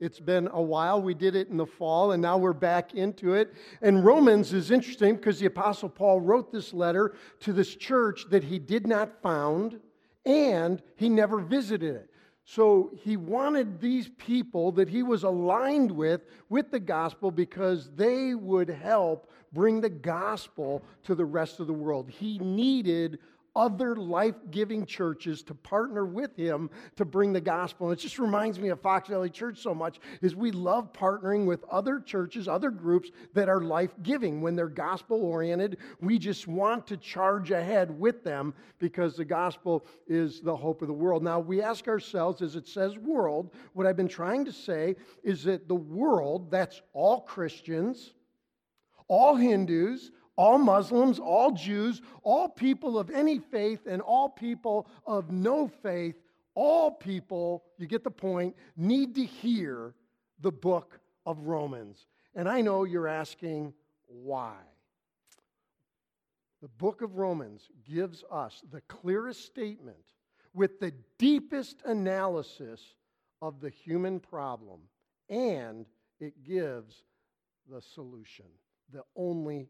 It's been a while. We did it in the fall, and now we're back into it. And Romans is interesting because the Apostle Paul wrote this letter to this church that he did not found and he never visited it. So he wanted these people that he was aligned with with the gospel because they would help bring the gospel to the rest of the world. He needed other life giving churches to partner with him to bring the gospel. And it just reminds me of Fox Valley Church so much is we love partnering with other churches, other groups that are life giving. When they're gospel oriented, we just want to charge ahead with them because the gospel is the hope of the world. Now, we ask ourselves, as it says world, what I've been trying to say is that the world, that's all Christians, all Hindus, all Muslims, all Jews, all people of any faith, and all people of no faith, all people, you get the point, need to hear the book of Romans. And I know you're asking why. The book of Romans gives us the clearest statement with the deepest analysis of the human problem, and it gives the solution, the only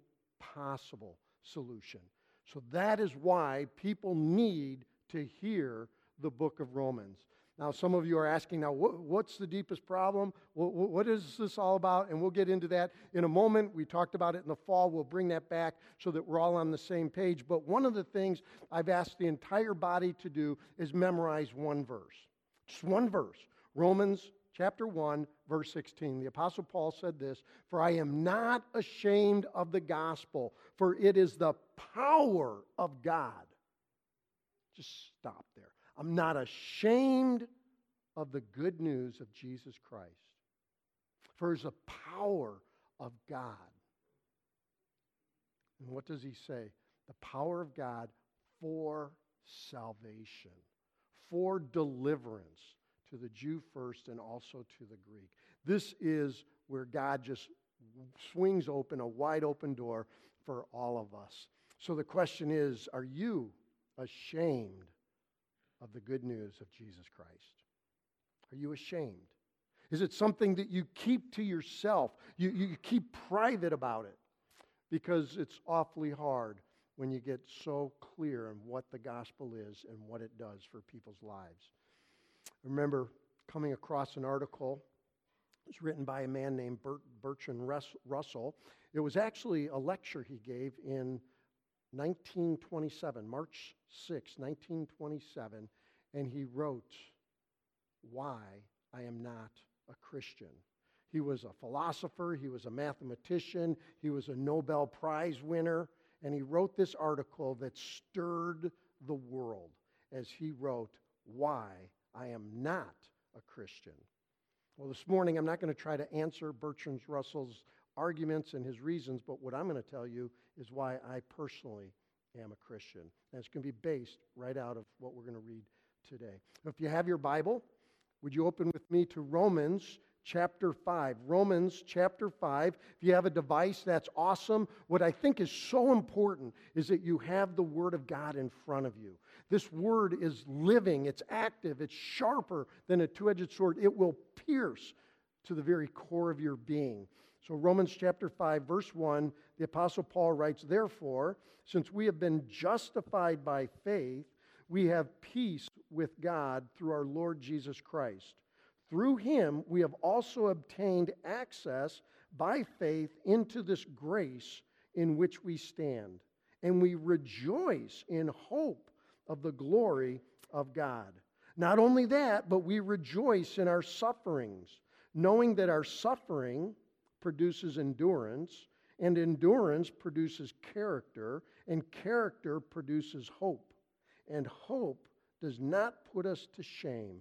possible solution. So that is why people need to hear the book of Romans. Now, some of you are asking, now, what's the deepest problem? What is this all about? And we'll get into that in a moment. We talked about it in the fall. We'll bring that back so that we're all on the same page. But one of the things I've asked the entire body to do is memorize one verse. Just one verse. Romans chapter 1, verse 16. The Apostle Paul said this For I am not ashamed of the gospel, for it is the power of God. Just stop there. I'm not ashamed of the good news of Jesus Christ, for it's the power of God. And what does he say? The power of God for salvation, for deliverance to the Jew first and also to the Greek. This is where God just swings open a wide open door for all of us. So the question is are you ashamed of the good news of Jesus Christ? Are you ashamed? Is it something that you keep to yourself? You, you keep private about it? Because it's awfully hard when you get so clear on what the gospel is and what it does for people's lives. I remember coming across an article. It was written by a man named Bert, Bertrand Russell. It was actually a lecture he gave in 1927, March 6, 1927, and he wrote, Why I Am Not a Christian. He was a philosopher, he was a mathematician, he was a Nobel Prize winner, and he wrote this article that stirred the world as he wrote, Why I am not a Christian. Well, this morning I'm not going to try to answer Bertrand Russell's arguments and his reasons, but what I'm going to tell you is why I personally am a Christian. And it's going to be based right out of what we're going to read today. If you have your Bible, would you open with me to Romans chapter 5. Romans chapter 5. If you have a device, that's awesome. What I think is so important is that you have the Word of God in front of you. This Word is living, it's active, it's sharper than a two edged sword. It will pierce to the very core of your being. So, Romans chapter 5, verse 1, the Apostle Paul writes, Therefore, since we have been justified by faith, we have peace with God through our Lord Jesus Christ through him, we have also obtained access by faith into this grace in which we stand, and we rejoice in hope of the glory of God. Not only that, but we rejoice in our sufferings, knowing that our suffering produces endurance, and endurance produces character, and character produces hope. And hope does not put us to shame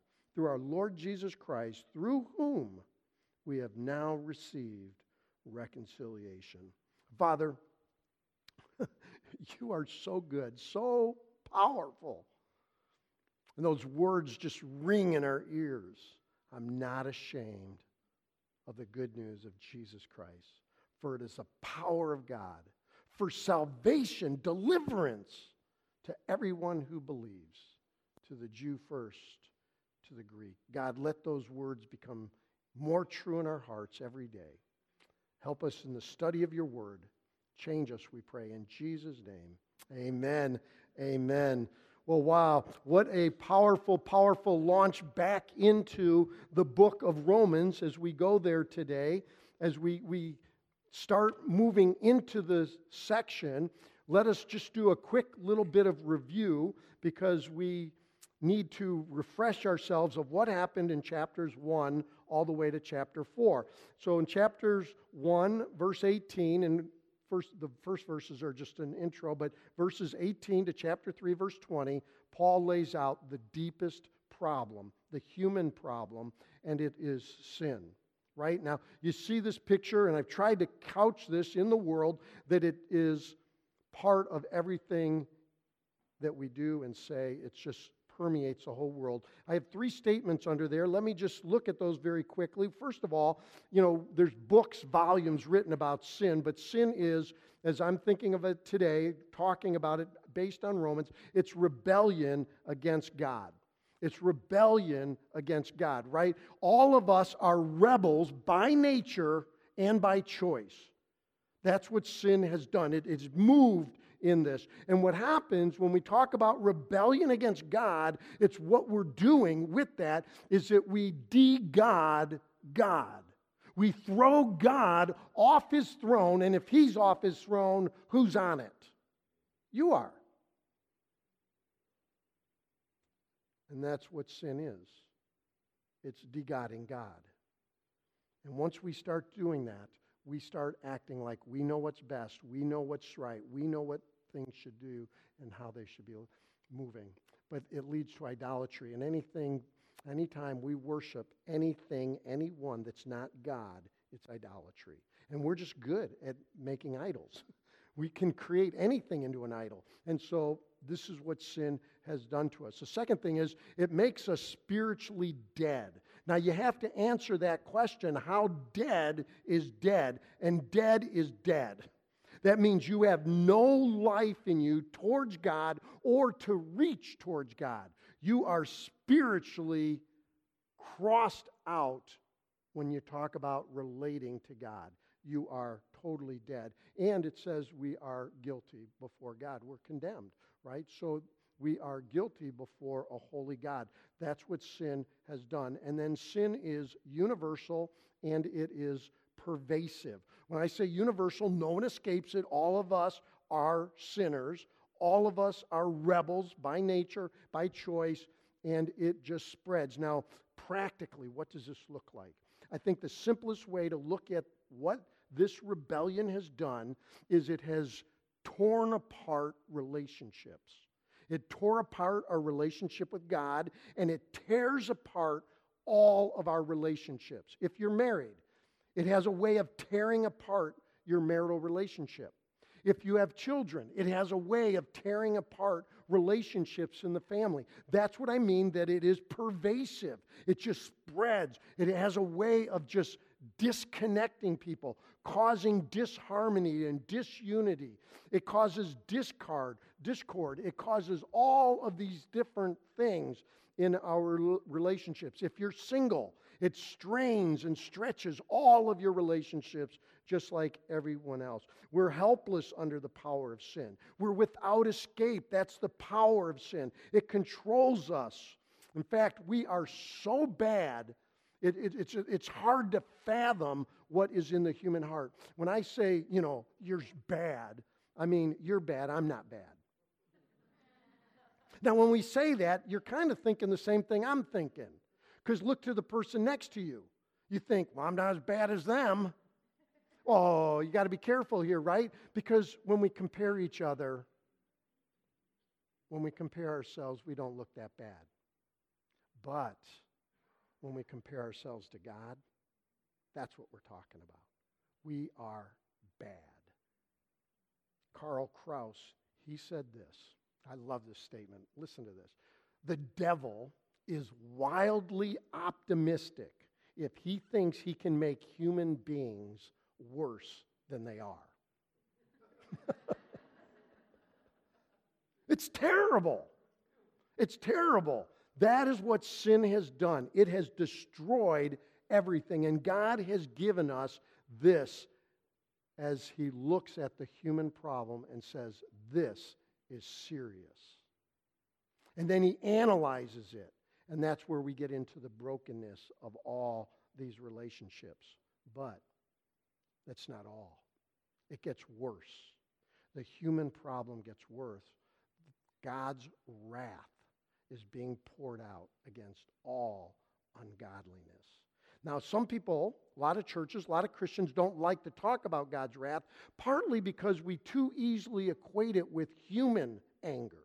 through our Lord Jesus Christ, through whom we have now received reconciliation. Father, you are so good, so powerful. And those words just ring in our ears. I'm not ashamed of the good news of Jesus Christ, for it is the power of God for salvation, deliverance to everyone who believes, to the Jew first, to the Greek. God, let those words become more true in our hearts every day. Help us in the study of your word. Change us, we pray, in Jesus' name. Amen. Amen. Well, wow, what a powerful, powerful launch back into the book of Romans as we go there today, as we, we start moving into the section. Let us just do a quick little bit of review because we need to refresh ourselves of what happened in chapters 1 all the way to chapter 4. So in chapters 1, verse 18, and first, the first verses are just an intro, but verses 18 to chapter 3, verse 20, Paul lays out the deepest problem, the human problem, and it is sin. Right now, you see this picture, and I've tried to couch this in the world that it is part of everything that we do and say. It's just permeates the whole world. I have three statements under there. Let me just look at those very quickly. First of all, you know, there's books, volumes written about sin, but sin is, as I'm thinking of it today, talking about it based on Romans, it's rebellion against God. It's rebellion against God, right? All of us are rebels by nature and by choice. That's what sin has done. It, it's moved in this. And what happens when we talk about rebellion against God, it's what we're doing with that is that we de-God God. We throw God off his throne, and if he's off his throne, who's on it? You are. And that's what sin is it's de-godding God. And once we start doing that, we start acting like we know what's best, we know what's right, we know what things should do and how they should be moving. But it leads to idolatry. And anything, anytime we worship anything, anyone that's not God, it's idolatry. And we're just good at making idols. We can create anything into an idol. And so this is what sin has done to us. The second thing is it makes us spiritually dead. Now you have to answer that question how dead is dead? And dead is dead. That means you have no life in you towards God or to reach towards God. You are spiritually crossed out when you talk about relating to God. You are totally dead. And it says we are guilty before God. We're condemned, right? So we are guilty before a holy God. That's what sin has done. And then sin is universal and it is pervasive. When I say universal, no one escapes it. All of us are sinners. All of us are rebels by nature, by choice, and it just spreads. Now, practically, what does this look like? I think the simplest way to look at what this rebellion has done is it has torn apart relationships. It tore apart our relationship with God, and it tears apart all of our relationships. If you're married, it has a way of tearing apart your marital relationship. If you have children, it has a way of tearing apart relationships in the family. That's what I mean that it is pervasive. It just spreads. It has a way of just disconnecting people, causing disharmony and disunity. It causes discard, discord. It causes all of these different things in our relationships. If you're single, it strains and stretches all of your relationships just like everyone else. We're helpless under the power of sin. We're without escape. That's the power of sin. It controls us. In fact, we are so bad, it, it, it's, it's hard to fathom what is in the human heart. When I say, you know, you're bad, I mean, you're bad, I'm not bad. Now, when we say that, you're kind of thinking the same thing I'm thinking. Because look to the person next to you. You think, well, I'm not as bad as them. Oh, you got to be careful here, right? Because when we compare each other, when we compare ourselves, we don't look that bad. But when we compare ourselves to God, that's what we're talking about. We are bad. Karl Kraus, he said this. I love this statement. Listen to this. The devil is wildly optimistic if he thinks he can make human beings worse than they are. it's terrible. It's terrible. That is what sin has done. It has destroyed everything. And God has given us this as He looks at the human problem and says, This is serious. And then He analyzes it. And that's where we get into the brokenness of all these relationships. But that's not all, it gets worse. The human problem gets worse. God's wrath is being poured out against all ungodliness. Now, some people, a lot of churches, a lot of Christians don't like to talk about God's wrath, partly because we too easily equate it with human anger.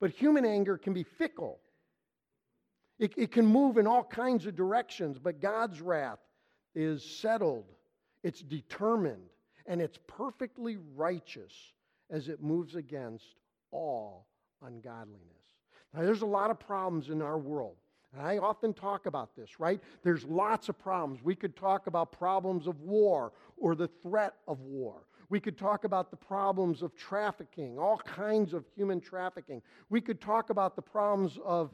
But human anger can be fickle, it, it can move in all kinds of directions, but God's wrath is settled, it's determined, and it's perfectly righteous as it moves against all ungodliness. Now, there's a lot of problems in our world. And I often talk about this, right? There's lots of problems. We could talk about problems of war or the threat of war. We could talk about the problems of trafficking, all kinds of human trafficking. We could talk about the problems of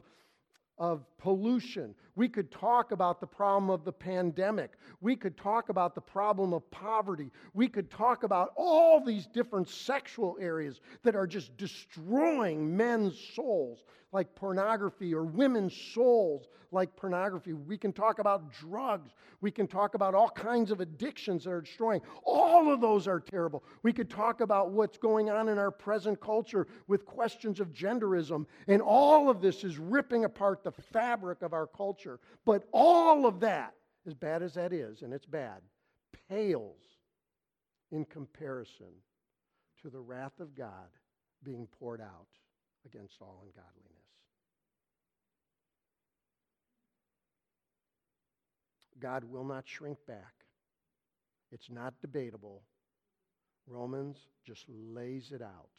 of pollution. We could talk about the problem of the pandemic. We could talk about the problem of poverty. We could talk about all these different sexual areas that are just destroying men's souls, like pornography, or women's souls, like pornography. We can talk about drugs. We can talk about all kinds of addictions that are destroying. All of those are terrible. We could talk about what's going on in our present culture with questions of genderism. And all of this is ripping apart the fabric of our culture. But all of that, as bad as that is, and it's bad, pales in comparison to the wrath of God being poured out against all ungodliness. God will not shrink back. It's not debatable. Romans just lays it out.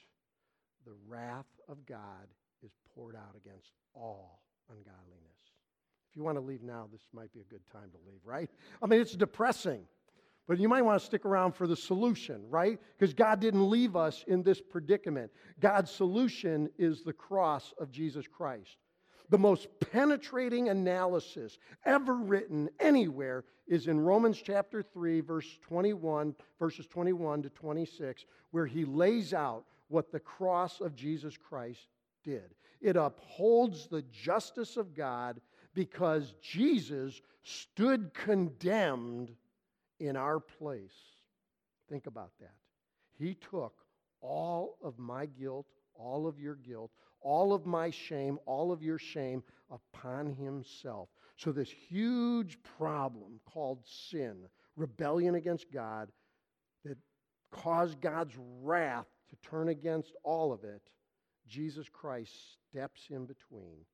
The wrath of God is poured out against all ungodliness. If you want to leave now, this might be a good time to leave, right? I mean, it's depressing, but you might want to stick around for the solution, right? Because God didn't leave us in this predicament. God's solution is the cross of Jesus Christ the most penetrating analysis ever written anywhere is in Romans chapter 3, verse 21, verses 21 to 26, where he lays out what the cross of Jesus Christ did. It upholds the justice of God because Jesus stood condemned in our place. Think about that. He took all of my guilt, all of your guilt, all of my shame, all of your shame upon himself. So, this huge problem called sin, rebellion against God, that caused God's wrath to turn against all of it, Jesus Christ steps in between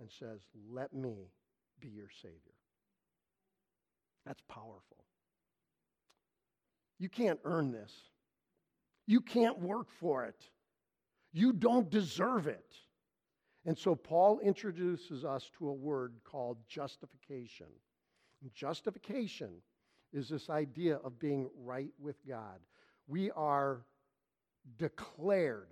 and says, Let me be your Savior. That's powerful. You can't earn this, you can't work for it. You don't deserve it. And so Paul introduces us to a word called justification. Justification is this idea of being right with God. We are declared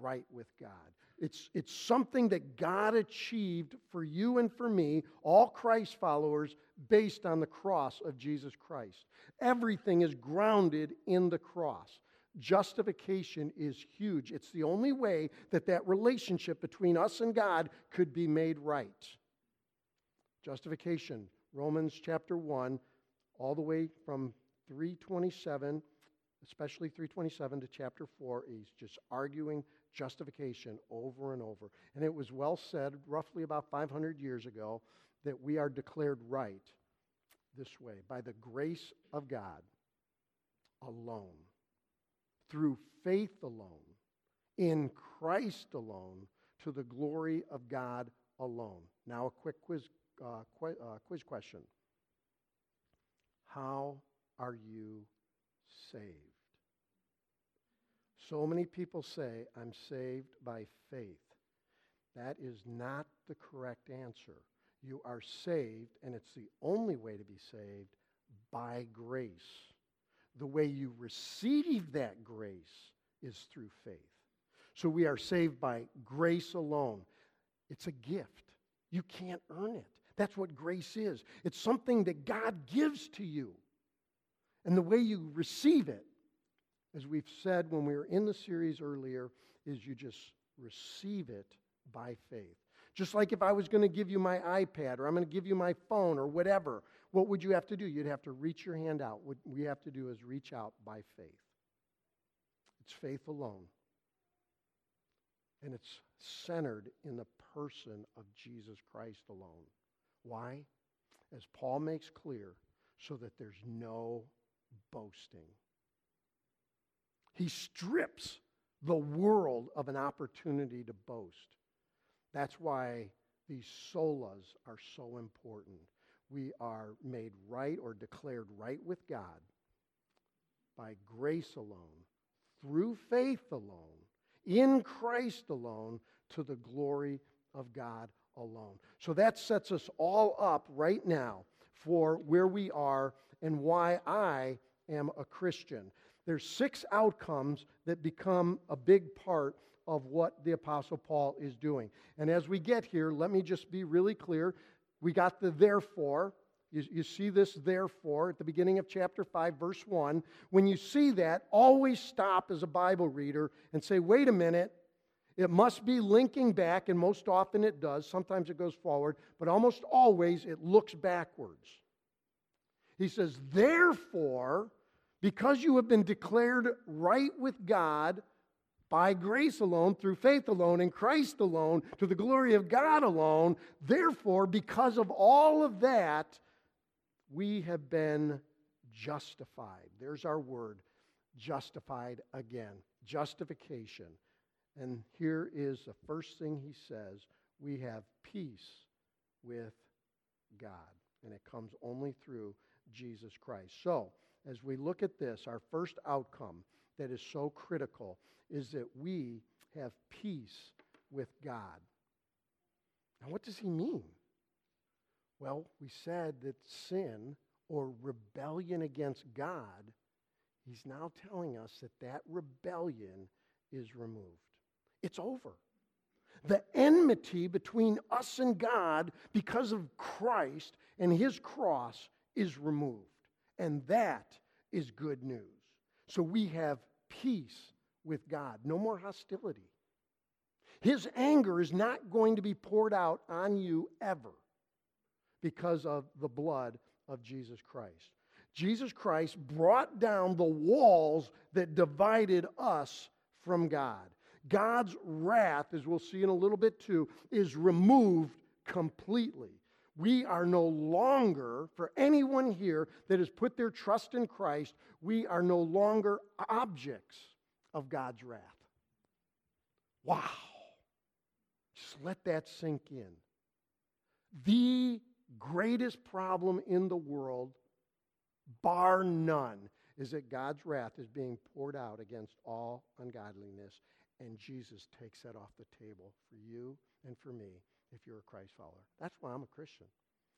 right with God. It's, it's something that God achieved for you and for me, all Christ followers, based on the cross of Jesus Christ. Everything is grounded in the cross. Justification is huge. It's the only way that that relationship between us and God could be made right. Justification, Romans chapter 1, all the way from 327, especially 327 to chapter 4. He's just arguing justification over and over. And it was well said, roughly about 500 years ago, that we are declared right this way by the grace of God alone, through faith alone, in Christ alone, to the glory of God alone. Now, a quick quiz, uh, uh, quiz question How are you saved? So many people say, I'm saved by faith. That is not the correct answer. You are saved, and it's the only way to be saved by grace. The way you receive that grace is through faith. So we are saved by grace alone. It's a gift. You can't earn it. That's what grace is. It's something that God gives to you. And the way you receive it, as we've said when we were in the series earlier, is you just receive it by faith. Just like if I was going to give you my iPad or I'm going to give you my phone or whatever, what would you have to do? You'd have to reach your hand out. What we have to do is reach out by faith. It's faith alone. And it's centered in the person of Jesus Christ alone. Why? As Paul makes clear, so that there's no boasting. He strips the world of an opportunity to boast. That's why these solas are so important. We are made right or declared right with God by grace alone, through faith alone, in Christ alone, to the glory of God alone. So that sets us all up right now for where we are and why I am a Christian. There's six outcomes that become a big part of what the Apostle Paul is doing. And as we get here, let me just be really clear. We got the therefore. You, you, see this therefore at the beginning of chapter 5, verse 1. When you see that, always stop as a Bible reader and say, wait a minute. It must be linking back, and most often it does. Sometimes it goes forward, but almost always it looks backwards. He says, therefore, because you have been declared right with God by grace alone, through faith alone, in Christ alone, to the glory of God alone. Therefore, because of all of that, we have been justified. There's our word, justified again. Justification. And here is the first thing he says we have peace with God. And it comes only through Jesus Christ. So, as we look at this, our first outcome that is so critical is that we have peace with God. Now, what does he mean? Well, we said that sin or rebellion against God, he's now telling us that that rebellion is removed. It's over. The enmity between us and God because of Christ and his cross is removed. And that is good news. So we have peace with God, no more hostility. His anger is not going to be poured out on you ever because of the blood of Jesus Christ. Jesus Christ brought down the walls that divided us from God. God's wrath, as we'll see in a little bit too, is removed completely. We are no longer, for anyone here that has put their trust in Christ, we are no longer objects of God's wrath. Wow. Just let that sink in. The greatest problem in the world, bar none, is that God's wrath is being poured out against all ungodliness, and Jesus takes that off the table for you and for me if you're a Christ follower. That's why I'm a Christian.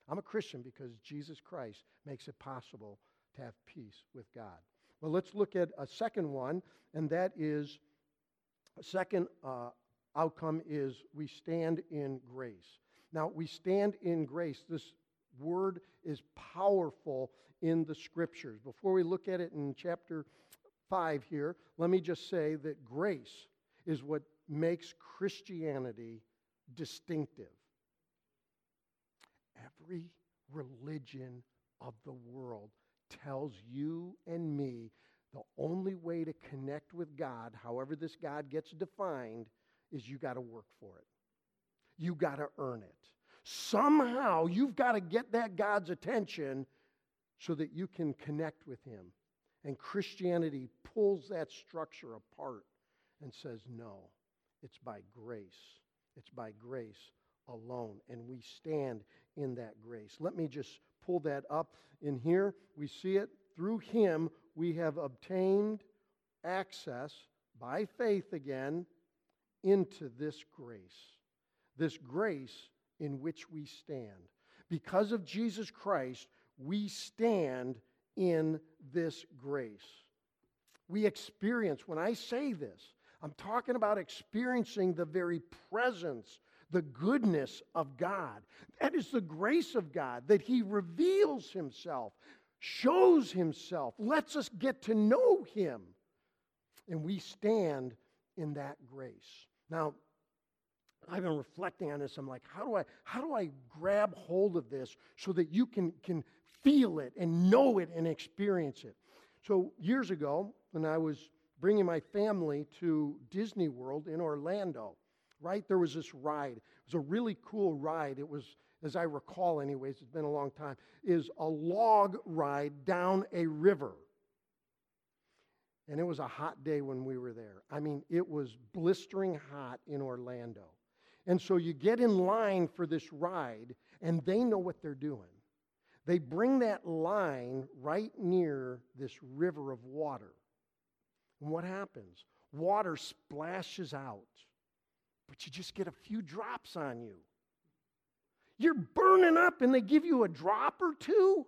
I'm a Christian because Jesus Christ makes it possible to have peace with God. Well, let's look at a second one, and that is a second uh, outcome is we stand in grace. Now, we stand in grace. This word is powerful in the scriptures. Before we look at it in chapter 5 here, let me just say that grace is what makes Christianity distinctive. Every religion of the world tells you and me the only way to connect with God, however this God gets defined, is you got to work for it. You got to earn it. Somehow you've got to get that God's attention so that you can connect with Him. And Christianity pulls that structure apart and says, no, it's by grace. It's by grace alone. And we stand in that grace. Let me just pull that up in here. We see it through Him, we have obtained access by faith again into this grace. This grace in which we stand. Because of Jesus Christ, we stand in this grace. We experience, when I say this, I'm talking about experiencing the very presence, the goodness of God. That is the grace of God, that He reveals Himself, shows Himself, lets us get to know Him. And we stand in that grace. Now, I've been reflecting on this. I'm like, how do I how do I grab hold of this so that you can can feel it and know it and experience it? So years ago, when I was bringing my family to Disney World in Orlando, right there was this ride. It was a really cool ride. It was, as I recall, anyways, it's been a long time. Is a log ride down a river. And it was a hot day when we were there. I mean, it was blistering hot in Orlando. And so you get in line for this ride, and they know what they're doing. They bring that line right near this river of water. And what happens? Water splashes out, but you just get a few drops on you. You're burning up, and they give you a drop or two.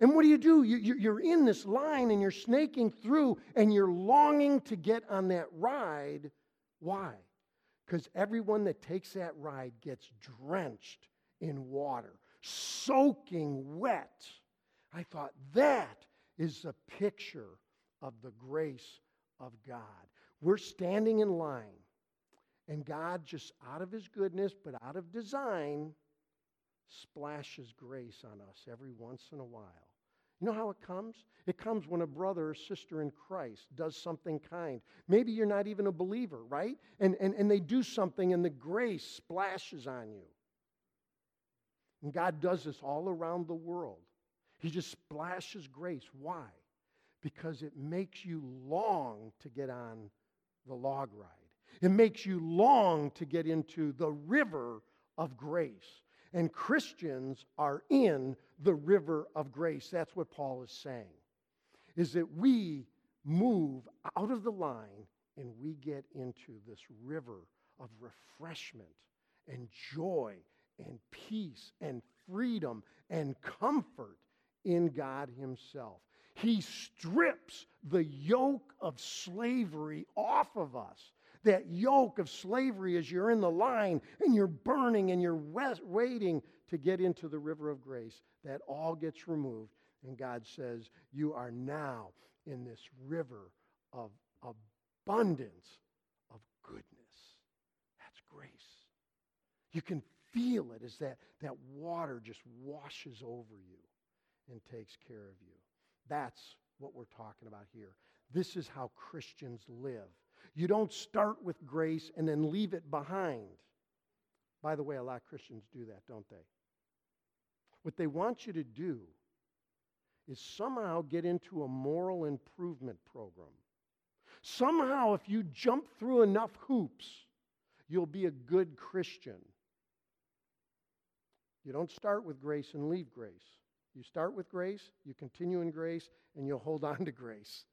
And what do you do? You're in this line and you're snaking through and you're longing to get on that ride. Why? Because everyone that takes that ride gets drenched in water, soaking wet. I thought that is a picture of the grace of God. We're standing in line, and God, just out of His goodness, but out of design, splashes grace on us every once in a while. You know how it comes? It comes when a brother or sister in Christ does something kind. Maybe you're not even a believer, right? And, and, and they do something and the grace splashes on you. And God does this all around the world. He just splashes grace. Why? Because it makes you long to get on the log ride. It makes you long to get into the river of grace. And Christians are in the river of grace. That's what Paul is saying. Is that we move out of the line and we get into this river of refreshment and joy and peace and freedom and comfort in God Himself. He strips the yoke of slavery off of us. That yoke of slavery as you're in the line and you're burning and you're waiting to get into the river of grace that all gets removed. And God says, You are now in this river of abundance of goodness. That's grace. You can feel it as that, that water just washes over you and takes care of you. That's what we're talking about here. This is how Christians live. You don't start with grace and then leave it behind. By the way, a lot of Christians do that, don't they? What they want you to do is somehow get into a moral improvement program. Somehow, if you jump through enough hoops, you'll be a good Christian. You don't start with grace and leave grace. You start with grace, you continue in grace, and you'll hold on to grace.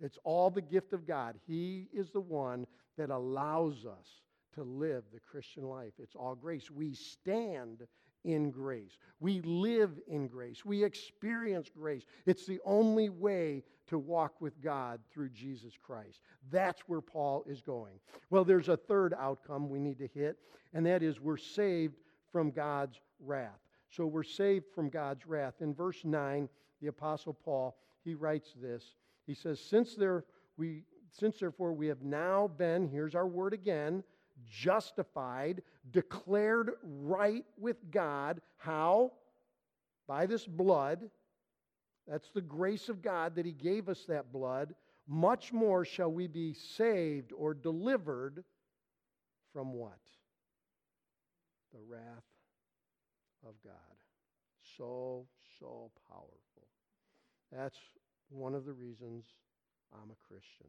It's all the gift of God. He is the one that allows us to live the Christian life. It's all grace. We stand in grace. We live in grace. We experience grace. It's the only way to walk with God through Jesus Christ. That's where Paul is going. Well, there's a third outcome we need to hit, and that is we're saved from God's wrath. So we're saved from God's wrath. In verse 9, the Apostle Paul, he writes this. He says, Since there we since therefore we have now been, here's our word again, justified, declared right with God. How? By this blood. That's the grace of God that He gave us that blood. Much more shall we be saved or delivered from what? The wrath of God. So, so powerful. That's one of the reasons I'm a Christian.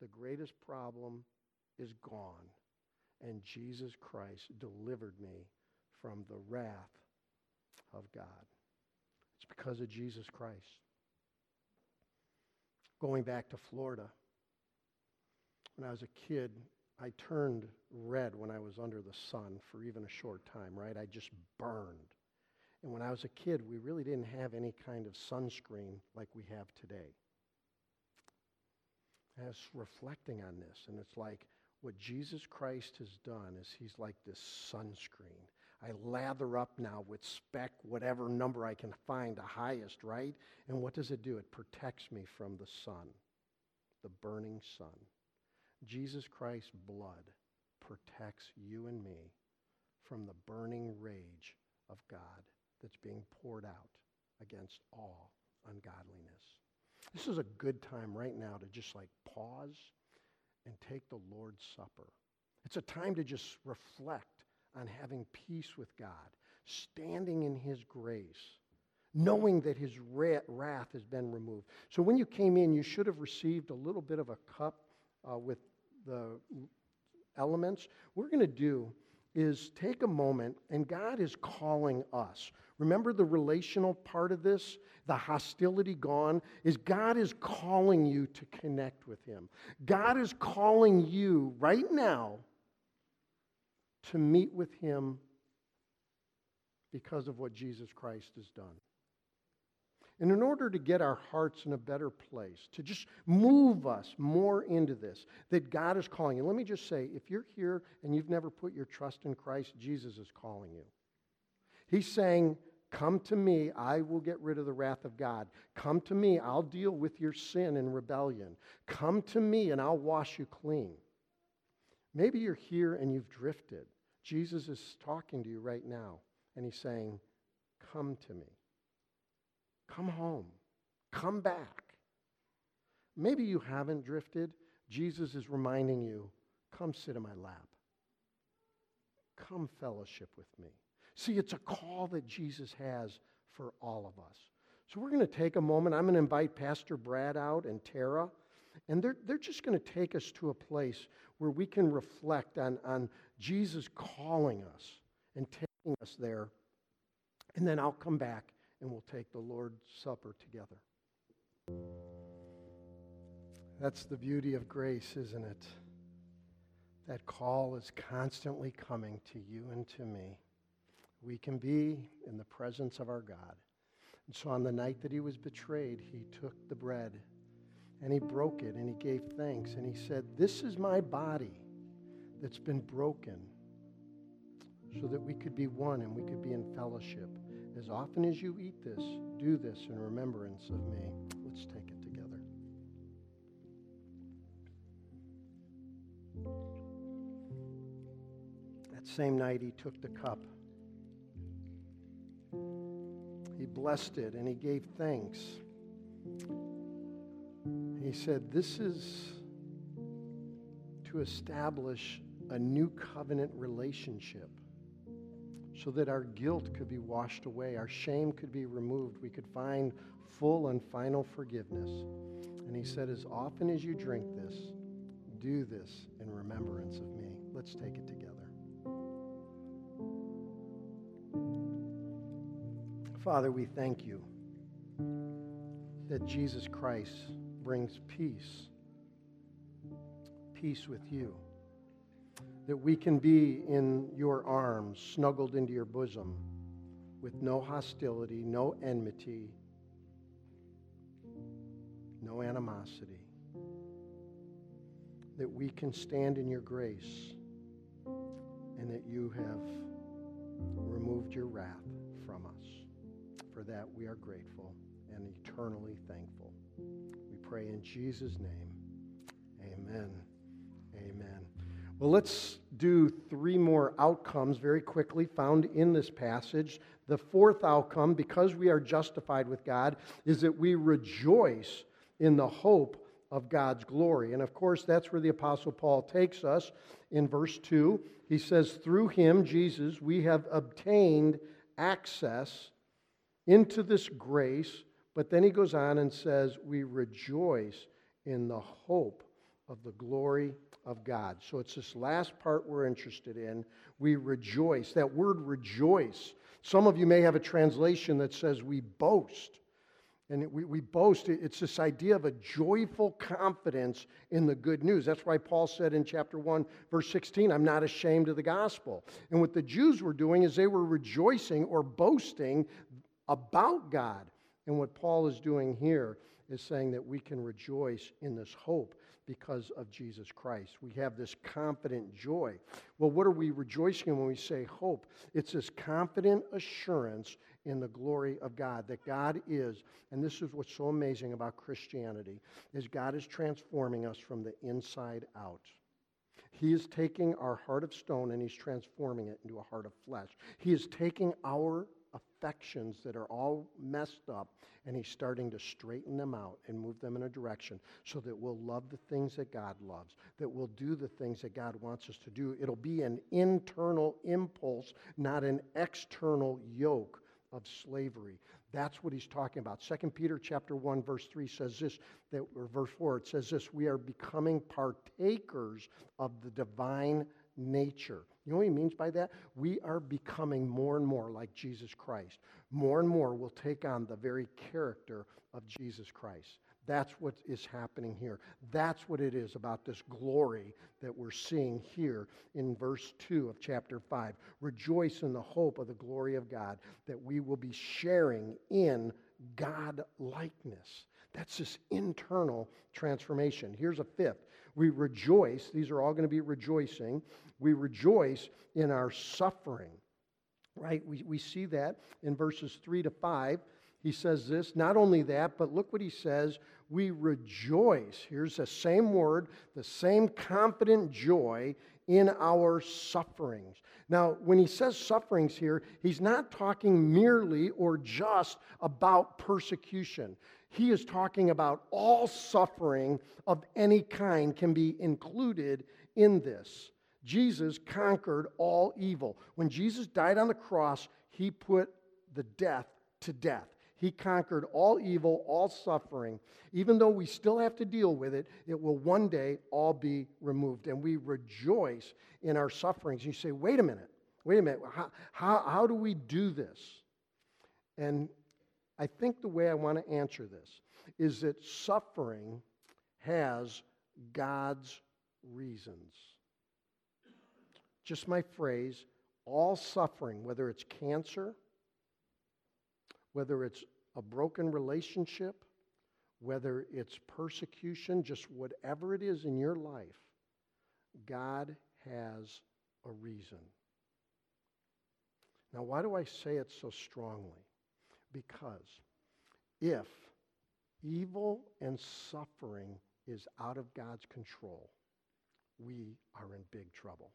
The greatest problem is gone, and Jesus Christ delivered me from the wrath of God. It's because of Jesus Christ. Going back to Florida, when I was a kid, I turned red when I was under the sun for even a short time, right? I just burned. And when I was a kid, we really didn't have any kind of sunscreen like we have today. I was reflecting on this, and it's like what Jesus Christ has done is he's like this sunscreen. I lather up now with spec, whatever number I can find, the highest, right? And what does it do? It protects me from the sun, the burning sun. Jesus Christ's blood protects you and me from the burning rage of God that's being poured out against all ungodliness. This is a good time right now to just like pause and take the Lord's Supper. It's a time to just reflect on having peace with God, standing in His grace, knowing that His wrath has been removed. So when you came in, you should have received a little bit of a cup uh, with the elements. We're going to do is take a moment, and God is calling us. Remember the relational part of this? The hostility gone? Is God is calling you to connect with Him. God is calling you right now to meet with Him because of what Jesus Christ has done. And in order to get our hearts in a better place, to just move us more into this, that God is calling you. Let me just say if you're here and you've never put your trust in Christ, Jesus is calling you. He's saying, Come to me, I will get rid of the wrath of God. Come to me, I'll deal with your sin and rebellion. Come to me, and I'll wash you clean. Maybe you're here and you've drifted. Jesus is talking to you right now, and he's saying, Come to me. Come home. Come back. Maybe you haven't drifted. Jesus is reminding you come sit in my lap. Come fellowship with me. See, it's a call that Jesus has for all of us. So we're going to take a moment. I'm going to invite Pastor Brad out and Tara, and they're, they're just going to take us to a place where we can reflect on, on Jesus calling us and taking us there. And then I'll come back and we'll take the Lord's Supper together. That's the beauty of grace, isn't it? That call is constantly coming to you and to me. We can be in the presence of our God. And so on the night that he was betrayed, he took the bread and he broke it and he gave thanks and he said, This is my body that's been broken so that we could be one and we could be in fellowship. As often as you eat this, do this in remembrance of me. Let's take it together. That same night, he took the cup. He blessed it and he gave thanks. He said, This is to establish a new covenant relationship so that our guilt could be washed away, our shame could be removed, we could find full and final forgiveness. And he said, As often as you drink this, do this in remembrance of me. Let's take it together. Father, we thank you that Jesus Christ brings peace, peace with you that we can be in your arms, snuggled into your bosom, with no hostility, no enmity, no animosity. That we can stand in your grace and that you have removed your wrath from us. For that we are grateful and eternally thankful. We pray in Jesus' name. Amen. Amen. Well, let's do three more outcomes very quickly found in this passage. The fourth outcome, because we are justified with God, is that we rejoice in the hope of God's glory. And of course, that's where the Apostle Paul takes us in verse 2. He says, Through him, Jesus, we have obtained access into this grace. But then he goes on and says, We rejoice in the hope of the glory of God. So it's this last part we're interested in. We rejoice. That word rejoice. Some of you may have a translation that says we boast. And we, we boast, it's this idea of a joyful confidence in the good news. That's why Paul said in chapter 1, verse 16, I'm not ashamed of the gospel. And what the Jews were doing is they were rejoicing or boasting about God. And what Paul is doing here is saying that we can rejoice in this hope because of Jesus Christ. We have this confident joy. Well, what are we rejoicing in when we say hope? It's this confident assurance in the glory of God that God is, and this is what's so amazing about Christianity, is God is transforming us from the inside out. He is taking our heart of stone and he's transforming it into a heart of flesh. He is taking our affections that are all messed up and he's starting to straighten them out and move them in a direction so that we'll love the things that God loves, that we'll do the things that God wants us to do. It'll be an internal impulse, not an external yoke of slavery. That's what he's talking about. 2 Peter chapter 1 verse 3 says this that or verse 4 it says this we are becoming partakers of the divine nature. You know what he means by that? We are becoming more and more like Jesus Christ. More and more will take on the very character of Jesus Christ. That's what is happening here. That's what it is about this glory that we're seeing here in verse 2 of chapter 5. Rejoice in the hope of the glory of God, that we will be sharing in God likeness. That's this internal transformation. Here's a fifth. We rejoice, these are all going to be rejoicing. We rejoice in our suffering, right? We, we see that in verses 3 to 5. He says this. Not only that, but look what he says. We rejoice. Here's the same word, the same confident joy in our sufferings. Now, when he says sufferings here, he's not talking merely or just about persecution. He is talking about all suffering of any kind can be included in this. Jesus conquered all evil. When Jesus died on the cross, he put the death to death. He conquered all evil, all suffering. Even though we still have to deal with it, it will one day all be removed. And we rejoice in our sufferings. You say, wait a minute, wait a minute. How, how, how do we do this? And I think the way I want to answer this is that suffering has God's reasons. Just my phrase all suffering, whether it's cancer, whether it's a broken relationship, whether it's persecution, just whatever it is in your life, God has a reason. Now, why do I say it so strongly? Because if evil and suffering is out of God's control, we are in big trouble.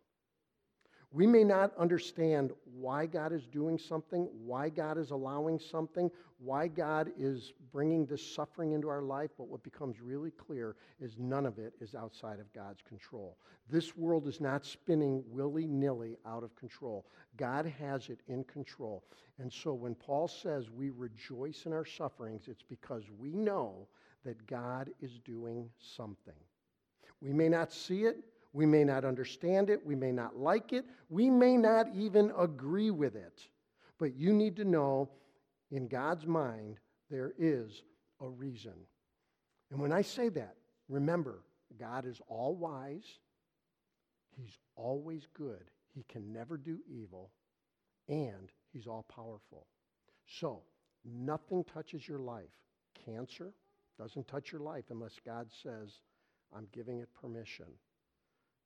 We may not understand why God is doing something, why God is allowing something, why God is bringing this suffering into our life, but what becomes really clear is none of it is outside of God's control. This world is not spinning willy nilly out of control. God has it in control. And so when Paul says we rejoice in our sufferings, it's because we know that God is doing something. We may not see it, we may not understand it. We may not like it. We may not even agree with it. But you need to know in God's mind, there is a reason. And when I say that, remember, God is all wise, He's always good, He can never do evil, and He's all powerful. So, nothing touches your life. Cancer doesn't touch your life unless God says, I'm giving it permission.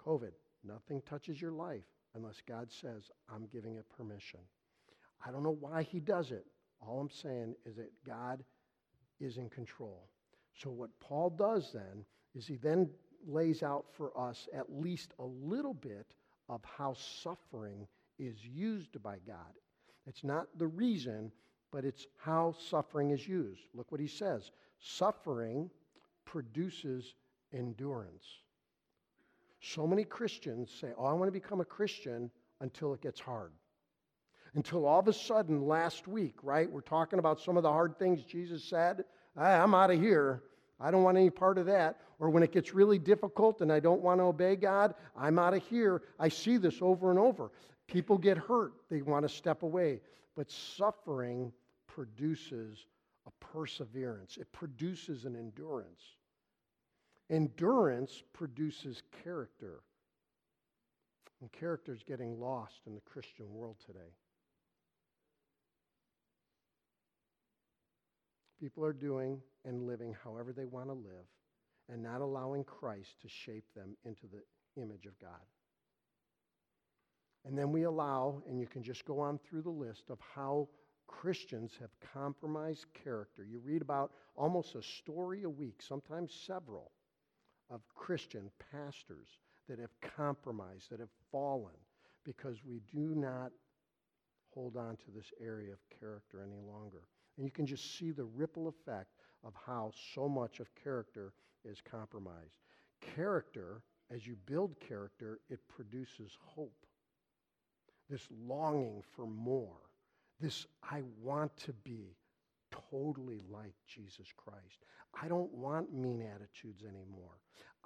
COVID, nothing touches your life unless God says, I'm giving it permission. I don't know why he does it. All I'm saying is that God is in control. So, what Paul does then is he then lays out for us at least a little bit of how suffering is used by God. It's not the reason, but it's how suffering is used. Look what he says suffering produces endurance. So many Christians say, Oh, I want to become a Christian until it gets hard. Until all of a sudden, last week, right, we're talking about some of the hard things Jesus said. I'm out of here. I don't want any part of that. Or when it gets really difficult and I don't want to obey God, I'm out of here. I see this over and over. People get hurt, they want to step away. But suffering produces a perseverance, it produces an endurance. Endurance produces character. And character is getting lost in the Christian world today. People are doing and living however they want to live and not allowing Christ to shape them into the image of God. And then we allow, and you can just go on through the list of how Christians have compromised character. You read about almost a story a week, sometimes several, of Christian pastors that have compromised, that have fallen, because we do not hold on to this area of character any longer. And you can just see the ripple effect of how so much of character is compromised. Character, as you build character, it produces hope. This longing for more. This, I want to be totally like Jesus Christ. I don't want mean attitudes anymore.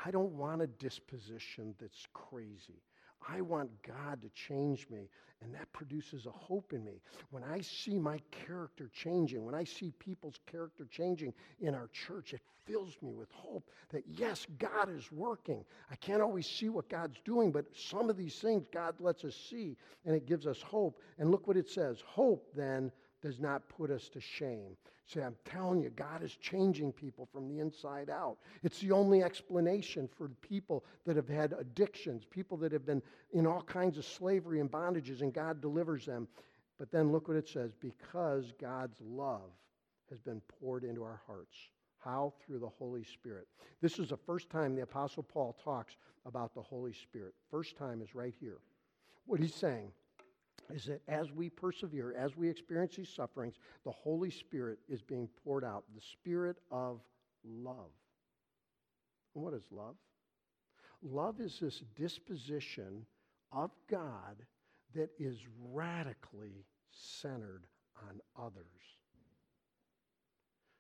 I don't want a disposition that's crazy. I want God to change me, and that produces a hope in me. When I see my character changing, when I see people's character changing in our church, it fills me with hope that yes, God is working. I can't always see what God's doing, but some of these things God lets us see, and it gives us hope. And look what it says hope then does not put us to shame. Say, I'm telling you, God is changing people from the inside out. It's the only explanation for people that have had addictions, people that have been in all kinds of slavery and bondages, and God delivers them. But then look what it says because God's love has been poured into our hearts. How? Through the Holy Spirit. This is the first time the Apostle Paul talks about the Holy Spirit. First time is right here. What he's saying is that as we persevere, as we experience these sufferings, the Holy Spirit is being poured out, the Spirit of love. And what is love? Love is this disposition of God that is radically centered on others.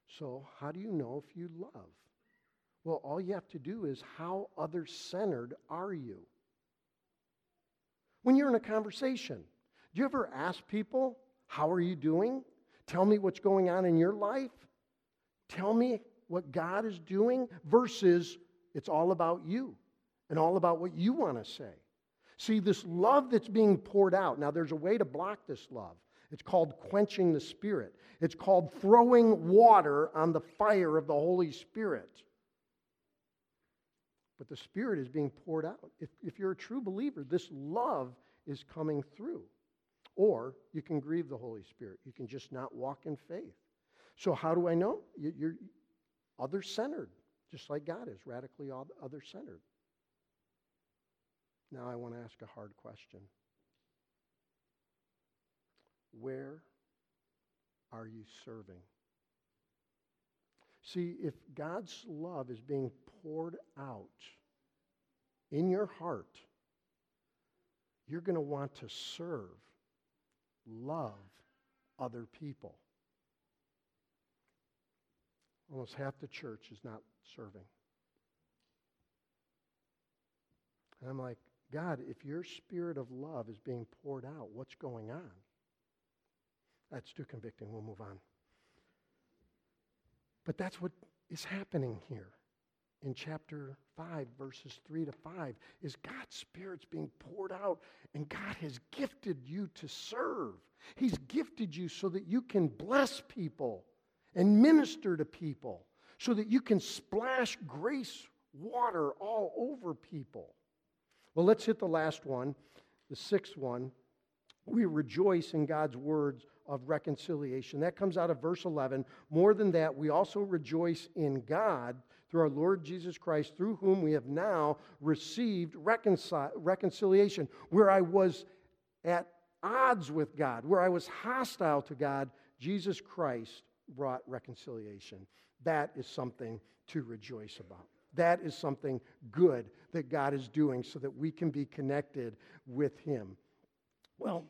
So, how do you know if you love? Well, all you have to do is how other centered are you? When you're in a conversation, do you ever ask people, How are you doing? Tell me what's going on in your life. Tell me what God is doing versus it's all about you and all about what you want to say. See, this love that's being poured out. Now, there's a way to block this love. It's called quenching the Spirit, it's called throwing water on the fire of the Holy Spirit. But the Spirit is being poured out. If, if you're a true believer, this love is coming through. Or you can grieve the Holy Spirit. You can just not walk in faith. So, how do I know? You're other centered, just like God is, radically other centered. Now, I want to ask a hard question Where are you serving? See, if God's love is being poured out in your heart, you're going to want to serve love other people. Almost half the church is not serving. And I'm like, God, if your spirit of love is being poured out, what's going on? That's too convicting. We'll move on. But that's what is happening here in chapter 5, verses 3 to 5, is God's Spirit's being poured out, and God has gifted you to serve. He's gifted you so that you can bless people and minister to people, so that you can splash grace water all over people. Well, let's hit the last one, the sixth one. We rejoice in God's words of reconciliation. That comes out of verse 11. More than that, we also rejoice in God through our Lord Jesus Christ, through whom we have now received reconcil- reconciliation. Where I was at odds with God, where I was hostile to God, Jesus Christ brought reconciliation. That is something to rejoice about. That is something good that God is doing so that we can be connected with Him. Well,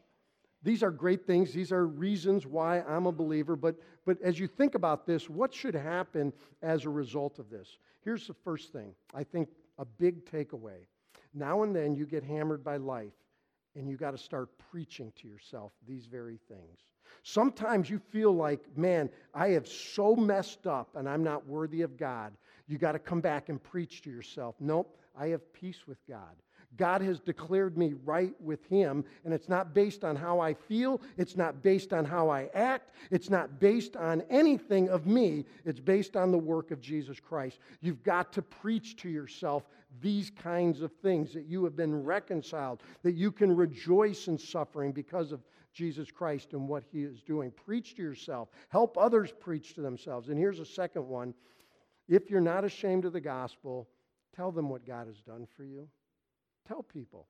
these are great things. These are reasons why I'm a believer. But, but as you think about this, what should happen as a result of this? Here's the first thing I think a big takeaway. Now and then you get hammered by life, and you got to start preaching to yourself these very things. Sometimes you feel like, man, I have so messed up and I'm not worthy of God. You got to come back and preach to yourself. Nope, I have peace with God. God has declared me right with Him, and it's not based on how I feel. It's not based on how I act. It's not based on anything of me. It's based on the work of Jesus Christ. You've got to preach to yourself these kinds of things that you have been reconciled, that you can rejoice in suffering because of Jesus Christ and what He is doing. Preach to yourself, help others preach to themselves. And here's a second one if you're not ashamed of the gospel, tell them what God has done for you. Tell people.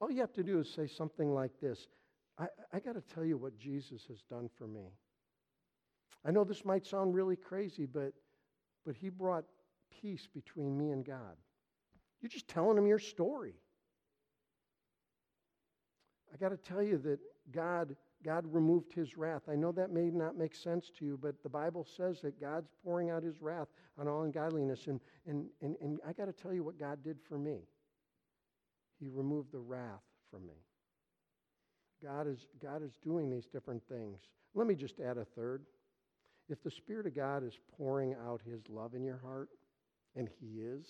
All you have to do is say something like this I, I got to tell you what Jesus has done for me. I know this might sound really crazy, but, but he brought peace between me and God. You're just telling him your story. I got to tell you that God, God removed his wrath. I know that may not make sense to you, but the Bible says that God's pouring out his wrath on all ungodliness. And, and, and, and I got to tell you what God did for me. He removed the wrath from me. God is, God is doing these different things. Let me just add a third. If the Spirit of God is pouring out His love in your heart, and He is,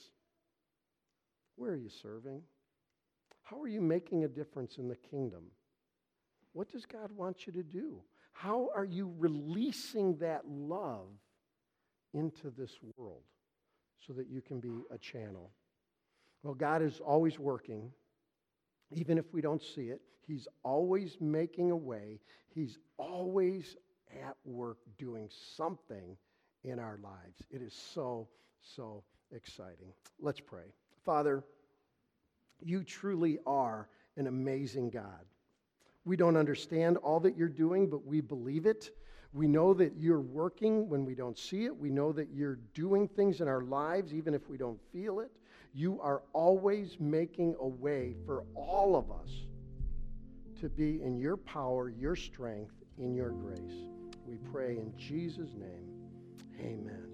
where are you serving? How are you making a difference in the kingdom? What does God want you to do? How are you releasing that love into this world so that you can be a channel? Well, God is always working, even if we don't see it. He's always making a way, He's always at work doing something in our lives. It is so, so exciting. Let's pray. Father, you truly are an amazing God. We don't understand all that you're doing, but we believe it. We know that you're working when we don't see it. We know that you're doing things in our lives, even if we don't feel it. You are always making a way for all of us to be in your power, your strength, in your grace. We pray in Jesus' name. Amen.